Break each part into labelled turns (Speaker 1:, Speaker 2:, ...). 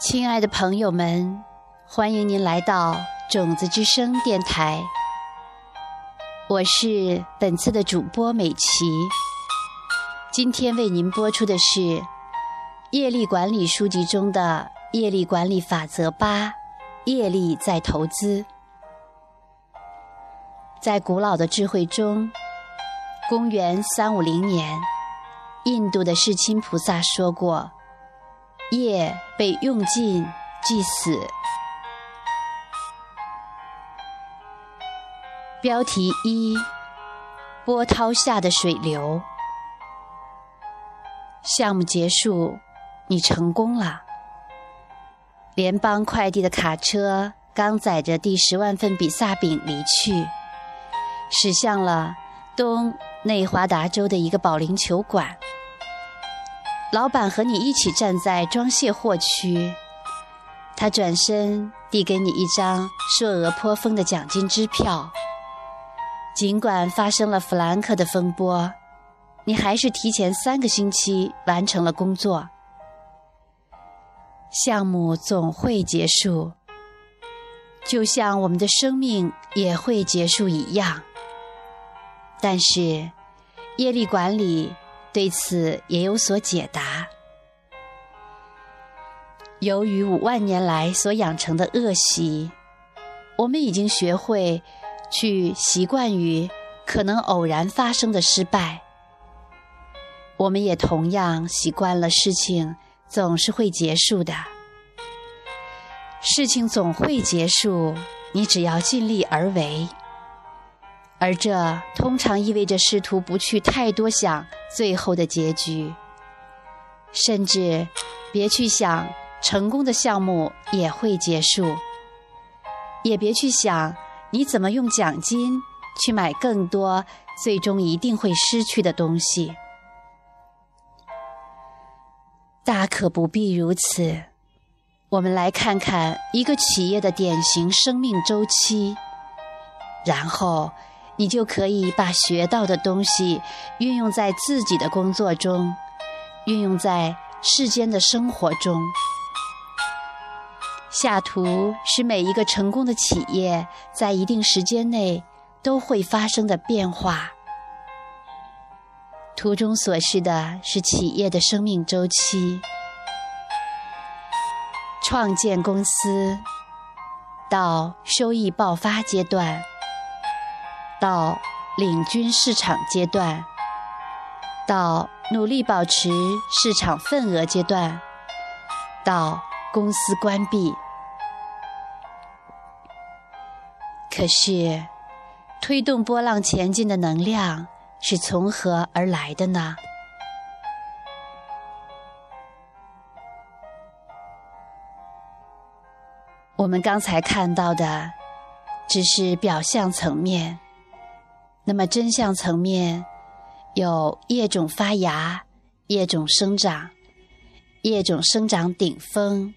Speaker 1: 亲爱的朋友们，欢迎您来到种子之声电台。我是本次的主播美琪。今天为您播出的是《业力管理书籍》中的《业力管理法则八：业力在投资》。在古老的智慧中，公元三五零年，印度的世亲菩萨说过。夜被用尽即死。标题一：波涛下的水流。项目结束，你成功了。联邦快递的卡车刚载着第十万份比萨饼离去，驶向了东内华达州的一个保龄球馆。老板和你一起站在装卸货区，他转身递给你一张硕额颇丰的奖金支票。尽管发生了弗兰克的风波，你还是提前三个星期完成了工作。项目总会结束，就像我们的生命也会结束一样。但是，业力管理。对此也有所解答。由于五万年来所养成的恶习，我们已经学会去习惯于可能偶然发生的失败。我们也同样习惯了事情总是会结束的。事情总会结束，你只要尽力而为。而这通常意味着试图不去太多想最后的结局，甚至别去想成功的项目也会结束，也别去想你怎么用奖金去买更多最终一定会失去的东西。大可不必如此。我们来看看一个企业的典型生命周期，然后。你就可以把学到的东西运用在自己的工作中，运用在世间的生活中。下图是每一个成功的企业在一定时间内都会发生的变化。图中所示的是企业的生命周期：创建公司到收益爆发阶段。到领军市场阶段，到努力保持市场份额阶段，到公司关闭。可是，推动波浪前进的能量是从何而来的呢？我们刚才看到的只是表象层面。那么真相层面有业种发芽、业种生长、业种生长顶峰、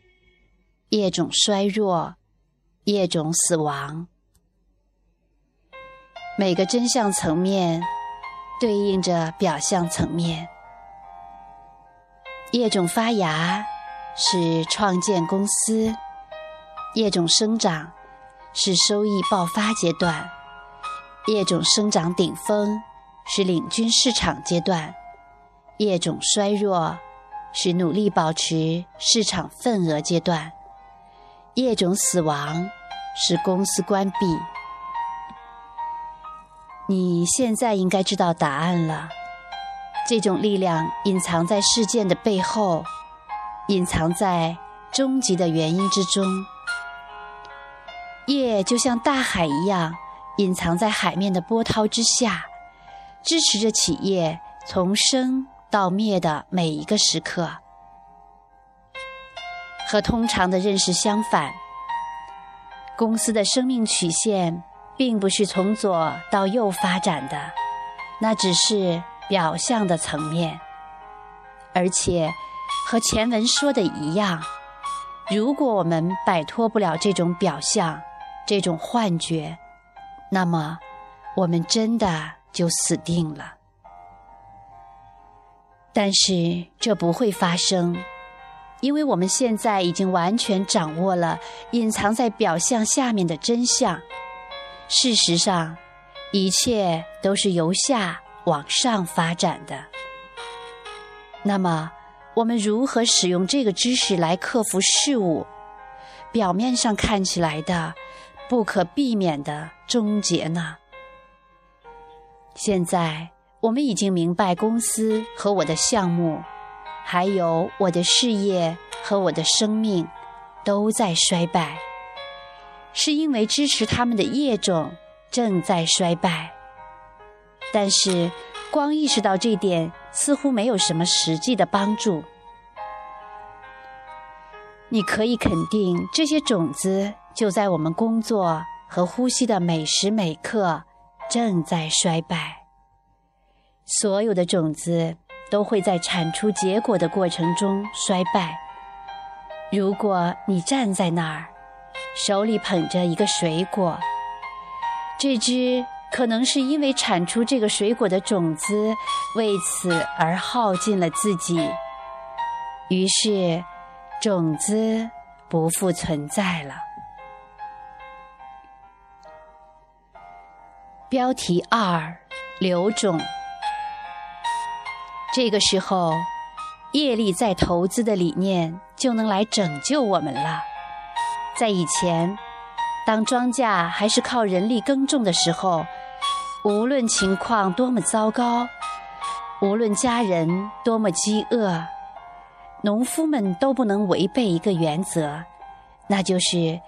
Speaker 1: 业种衰弱、业种死亡。每个真相层面对应着表象层面。业种发芽是创建公司，业种生长是收益爆发阶段。业种生长顶峰是领军市场阶段，业种衰弱是努力保持市场份额阶段，业种死亡是公司关闭。你现在应该知道答案了。这种力量隐藏在事件的背后，隐藏在终极的原因之中。业就像大海一样。隐藏在海面的波涛之下，支持着企业从生到灭的每一个时刻。和通常的认识相反，公司的生命曲线并不是从左到右发展的，那只是表象的层面。而且，和前文说的一样，如果我们摆脱不了这种表象，这种幻觉。那么，我们真的就死定了。但是这不会发生，因为我们现在已经完全掌握了隐藏在表象下面的真相。事实上，一切都是由下往上发展的。那么，我们如何使用这个知识来克服事物表面上看起来的不可避免的终结呢？现在，我们已经明白，公司和我的项目，还有我的事业和我的生命，都在衰败，是因为支持他们的业种正在衰败。但是，光意识到这点，似乎没有什么实际的帮助。你可以肯定，这些种子就在我们工作和呼吸的每时每刻。正在衰败，所有的种子都会在产出结果的过程中衰败。如果你站在那儿，手里捧着一个水果，这只可能是因为产出这个水果的种子为此而耗尽了自己，于是种子不复存在了。标题二：刘种。这个时候，业力在投资的理念就能来拯救我们了。在以前，当庄稼还是靠人力耕种的时候，无论情况多么糟糕，无论家人多么饥饿，农夫们都不能违背一个原则，那就是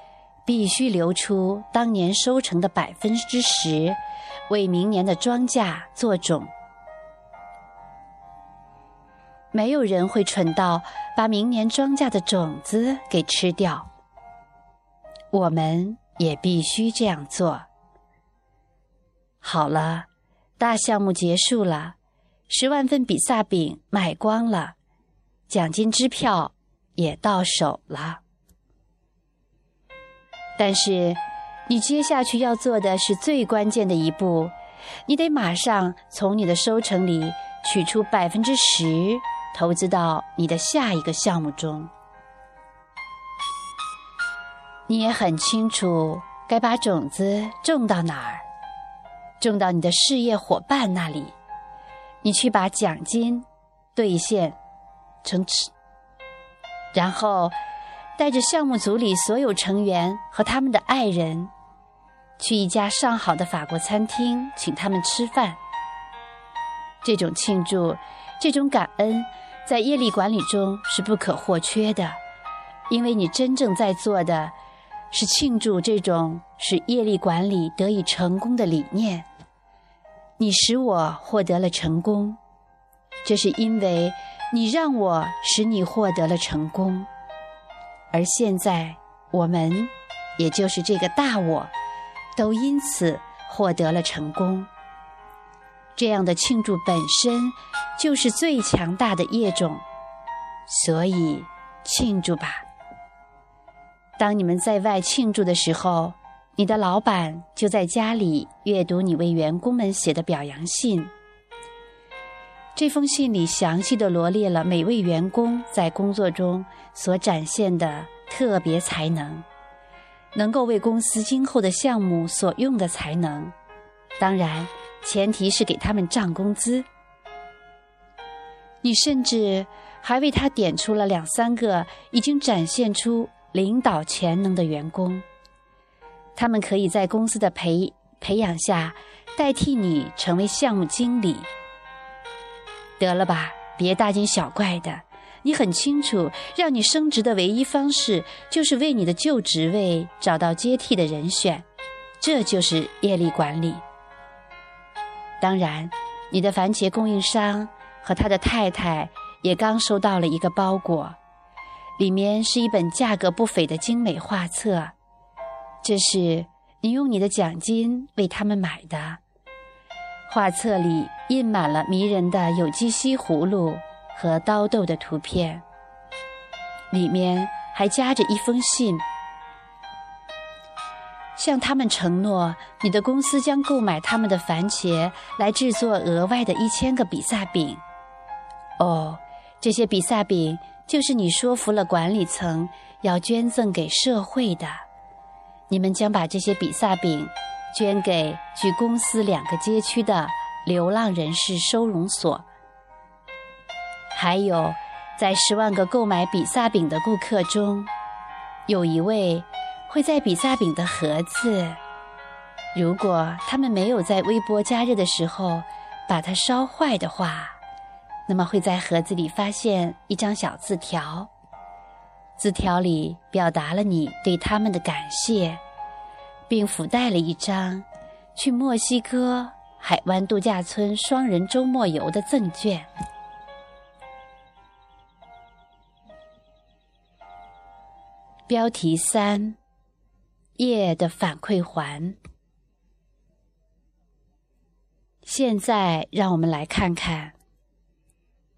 Speaker 1: 必须留出当年收成的百分之十。为明年的庄稼做种，没有人会蠢到把明年庄稼的种子给吃掉。我们也必须这样做。好了，大项目结束了，十万份比萨饼卖光了，奖金支票也到手了，但是。你接下去要做的是最关键的一步，你得马上从你的收成里取出百分之十，投资到你的下一个项目中。你也很清楚该把种子种到哪儿，种到你的事业伙伴那里。你去把奖金兑现成吃，然后。带着项目组里所有成员和他们的爱人，去一家上好的法国餐厅，请他们吃饭。这种庆祝，这种感恩，在业力管理中是不可或缺的，因为你真正在做的，是庆祝这种使业力管理得以成功的理念。你使我获得了成功，这是因为你让我使你获得了成功。而现在，我们，也就是这个大我，都因此获得了成功。这样的庆祝本身就是最强大的业种，所以庆祝吧。当你们在外庆祝的时候，你的老板就在家里阅读你为员工们写的表扬信。这封信里详细的罗列了每位员工在工作中所展现的特别才能，能够为公司今后的项目所用的才能。当然，前提是给他们涨工资。你甚至还为他点出了两三个已经展现出领导潜能的员工，他们可以在公司的培培养下代替你成为项目经理。得了吧，别大惊小怪的。你很清楚，让你升职的唯一方式就是为你的旧职位找到接替的人选，这就是业力管理。当然，你的番茄供应商和他的太太也刚收到了一个包裹，里面是一本价格不菲的精美画册，这是你用你的奖金为他们买的。画册里印满了迷人的有机西葫芦和刀豆的图片，里面还夹着一封信，向他们承诺你的公司将购买他们的番茄来制作额外的一千个比萨饼。哦，这些比萨饼就是你说服了管理层要捐赠给社会的。你们将把这些比萨饼捐给距公司两个街区的流浪人士收容所。还有，在十万个购买比萨饼的顾客中，有一位会在比萨饼的盒子，如果他们没有在微波加热的时候把它烧坏的话，那么会在盒子里发现一张小字条。字条里表达了你对他们的感谢，并附带了一张去墨西哥海湾度假村双人周末游的赠券。标题三：夜的反馈环。现在，让我们来看看，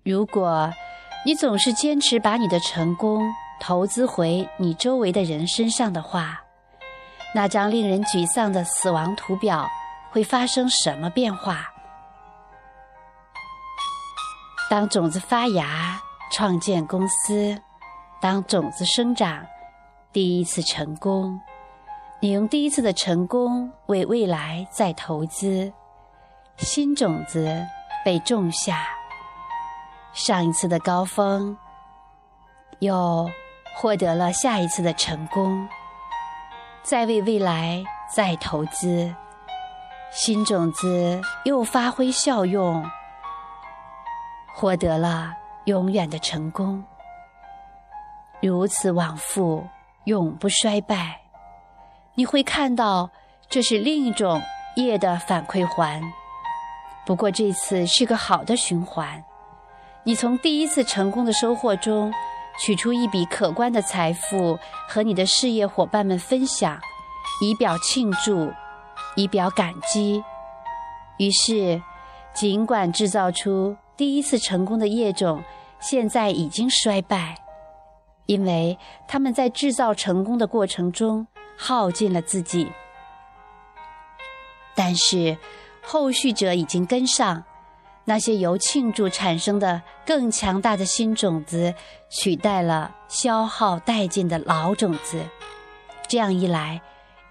Speaker 1: 如果你总是坚持把你的成功投资回你周围的人身上的话，那张令人沮丧的死亡图表会发生什么变化？当种子发芽，创建公司；当种子生长。第一次成功，你用第一次的成功为未来再投资，新种子被种下。上一次的高峰，又获得了下一次的成功，再为未来再投资，新种子又发挥效用，获得了永远的成功，如此往复。永不衰败，你会看到这是另一种业的反馈环。不过这次是个好的循环。你从第一次成功的收获中取出一笔可观的财富，和你的事业伙伴们分享，以表庆祝，以表感激。于是，尽管制造出第一次成功的业种现在已经衰败。因为他们在制造成功的过程中耗尽了自己，但是后续者已经跟上，那些由庆祝产生的更强大的新种子取代了消耗殆尽的老种子，这样一来，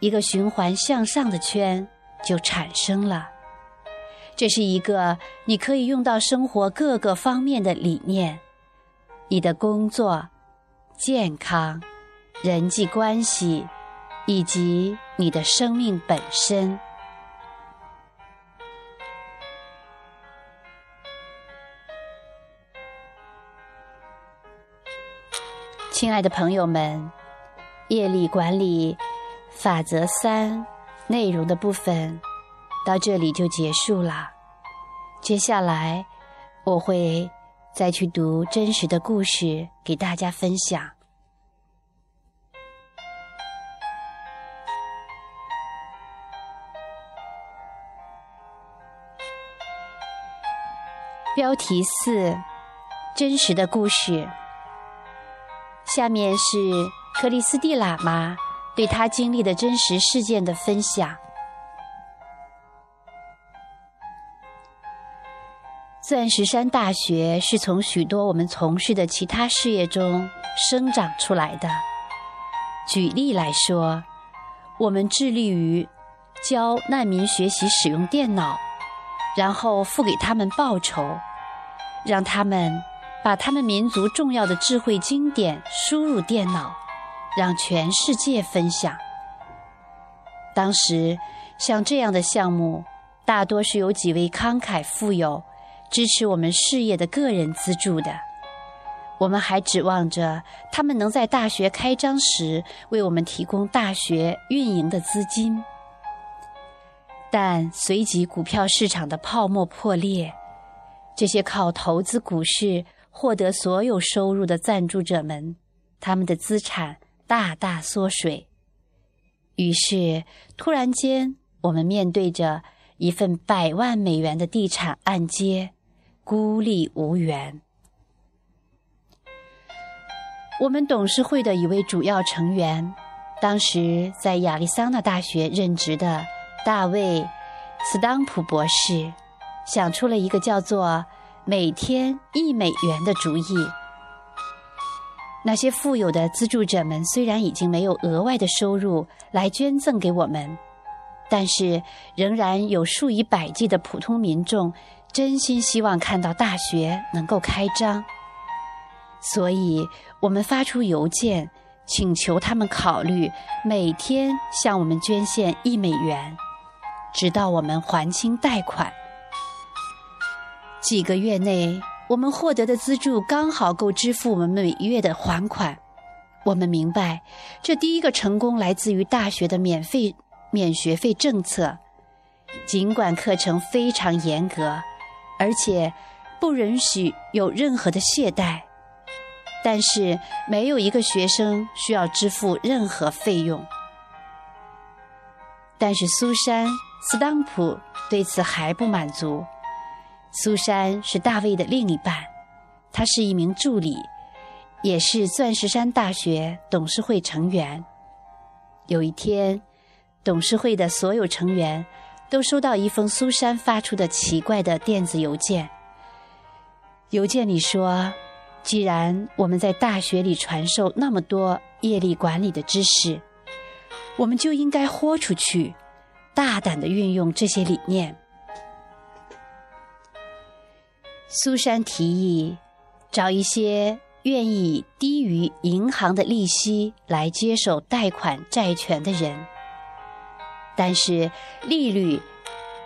Speaker 1: 一个循环向上的圈就产生了。这是一个你可以用到生活各个方面的理念，你的工作。健康、人际关系以及你的生命本身。亲爱的朋友们，业力管理法则三内容的部分到这里就结束了。接下来我会。再去读真实的故事，给大家分享。标题四：真实的故事。下面是克里斯蒂喇嘛对他经历的真实事件的分享。钻石山大学是从许多我们从事的其他事业中生长出来的。举例来说，我们致力于教难民学习使用电脑，然后付给他们报酬，让他们把他们民族重要的智慧经典输入电脑，让全世界分享。当时，像这样的项目，大多是由几位慷慨富有。支持我们事业的个人资助的，我们还指望着他们能在大学开张时为我们提供大学运营的资金。但随即股票市场的泡沫破裂，这些靠投资股市获得所有收入的赞助者们，他们的资产大大缩水。于是，突然间，我们面对着一份百万美元的地产按揭。孤立无援。我们董事会的一位主要成员，当时在亚利桑那大学任职的大卫·斯当普博士，想出了一个叫做“每天一美元”的主意。那些富有的资助者们虽然已经没有额外的收入来捐赠给我们，但是仍然有数以百计的普通民众真心希望看到大学能够开张，所以我们发出邮件，请求他们考虑每天向我们捐献一美元，直到我们还清贷款。几个月内。我们获得的资助刚好够支付我们每月的还款。我们明白，这第一个成功来自于大学的免费免学费政策。尽管课程非常严格，而且不允许有任何的懈怠，但是没有一个学生需要支付任何费用。但是苏珊·斯当普对此还不满足。苏珊是大卫的另一半，他是一名助理，也是钻石山大学董事会成员。有一天，董事会的所有成员都收到一封苏珊发出的奇怪的电子邮件。邮件里说：“既然我们在大学里传授那么多业力管理的知识，我们就应该豁出去，大胆的运用这些理念。”苏珊提议找一些愿意低于银行的利息来接手贷款债权的人，但是利率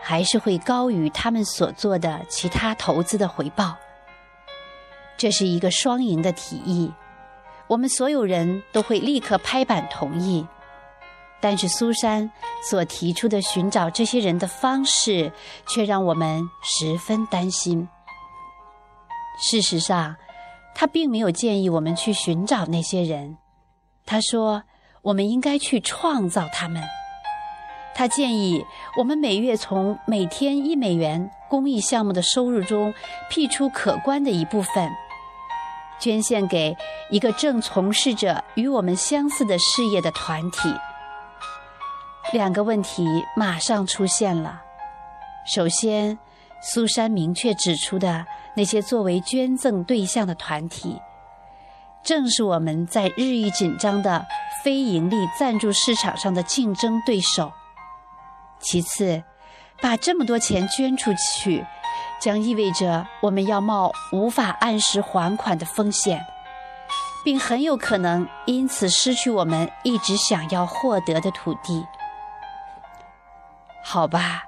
Speaker 1: 还是会高于他们所做的其他投资的回报。这是一个双赢的提议，我们所有人都会立刻拍板同意。但是苏珊所提出的寻找这些人的方式，却让我们十分担心。事实上，他并没有建议我们去寻找那些人。他说，我们应该去创造他们。他建议我们每月从每天一美元公益项目的收入中辟出可观的一部分，捐献给一个正从事着与我们相似的事业的团体。两个问题马上出现了。首先，苏珊明确指出的。那些作为捐赠对象的团体，正是我们在日益紧张的非盈利赞助市场上的竞争对手。其次，把这么多钱捐出去，将意味着我们要冒无法按时还款的风险，并很有可能因此失去我们一直想要获得的土地。好吧，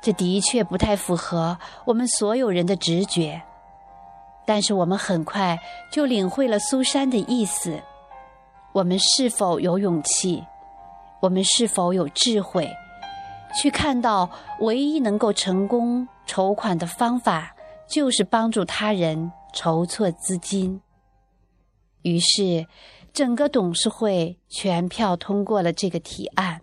Speaker 1: 这的确不太符合我们所有人的直觉。但是我们很快就领会了苏珊的意思。我们是否有勇气？我们是否有智慧，去看到唯一能够成功筹款的方法，就是帮助他人筹措资金？于是，整个董事会全票通过了这个提案。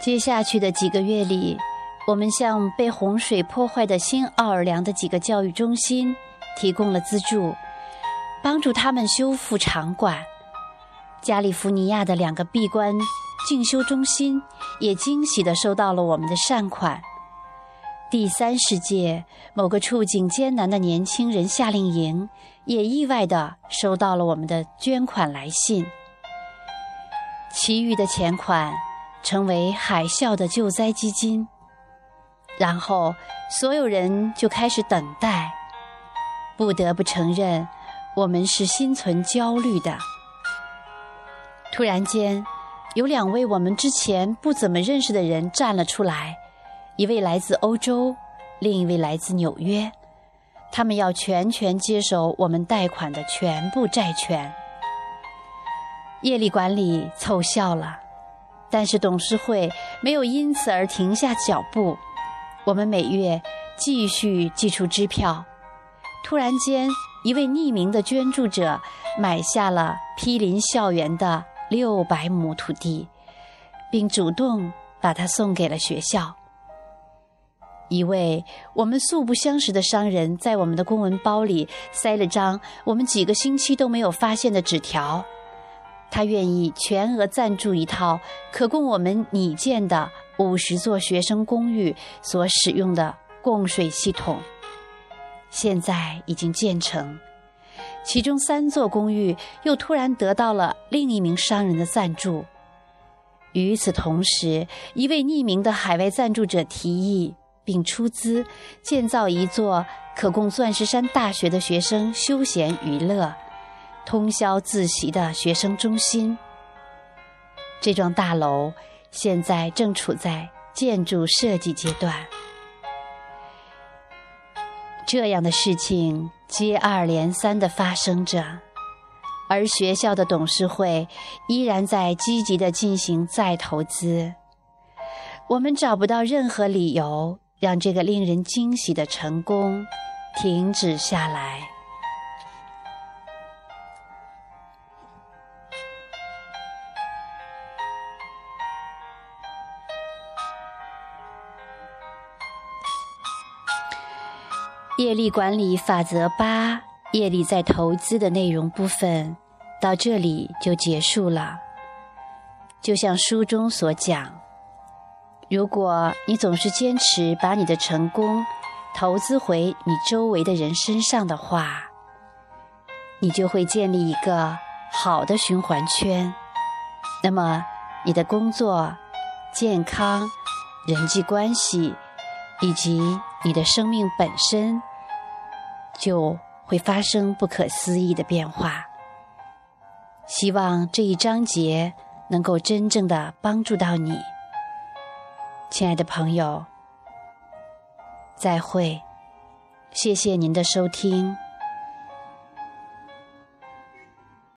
Speaker 1: 接下去的几个月里，我们向被洪水破坏的新奥尔良的几个教育中心提供了资助，帮助他们修复场馆。加利福尼亚的两个闭关进修中心也惊喜地收到了我们的善款。第三世界某个处境艰难的年轻人夏令营也意外地收到了我们的捐款来信。其余的钱款。成为海啸的救灾基金，然后所有人就开始等待。不得不承认，我们是心存焦虑的。突然间，有两位我们之前不怎么认识的人站了出来，一位来自欧洲，另一位来自纽约。他们要全权接手我们贷款的全部债权。业力管理凑效了。但是董事会没有因此而停下脚步，我们每月继续寄出支票。突然间，一位匿名的捐助者买下了毗邻校园的六百亩土地，并主动把它送给了学校。一位我们素不相识的商人在我们的公文包里塞了张我们几个星期都没有发现的纸条。他愿意全额赞助一套可供我们拟建的五十座学生公寓所使用的供水系统，现在已经建成。其中三座公寓又突然得到了另一名商人的赞助。与此同时，一位匿名的海外赞助者提议并出资建造一座可供钻石山大学的学生休闲娱乐、通宵自习的学生中心。这幢大楼现在正处在建筑设计阶段。这样的事情接二连三的发生着。而学校的董事会依然在积极的进行再投资。我们找不到任何理由让这个令人惊喜的成功停止下来。业力管理法则八。业力在投资的内容部分到这里就结束了。就像书中所讲，如果你总是坚持把你的成功投资回你周围的人身上的话，你就会建立一个好的循环圈。那么，你的工作、健康、人际关系以及你的生命本身就。会发生不可思议的变化。希望这一章节能够真正的帮助到你，亲爱的朋友。再会，谢谢您的收听。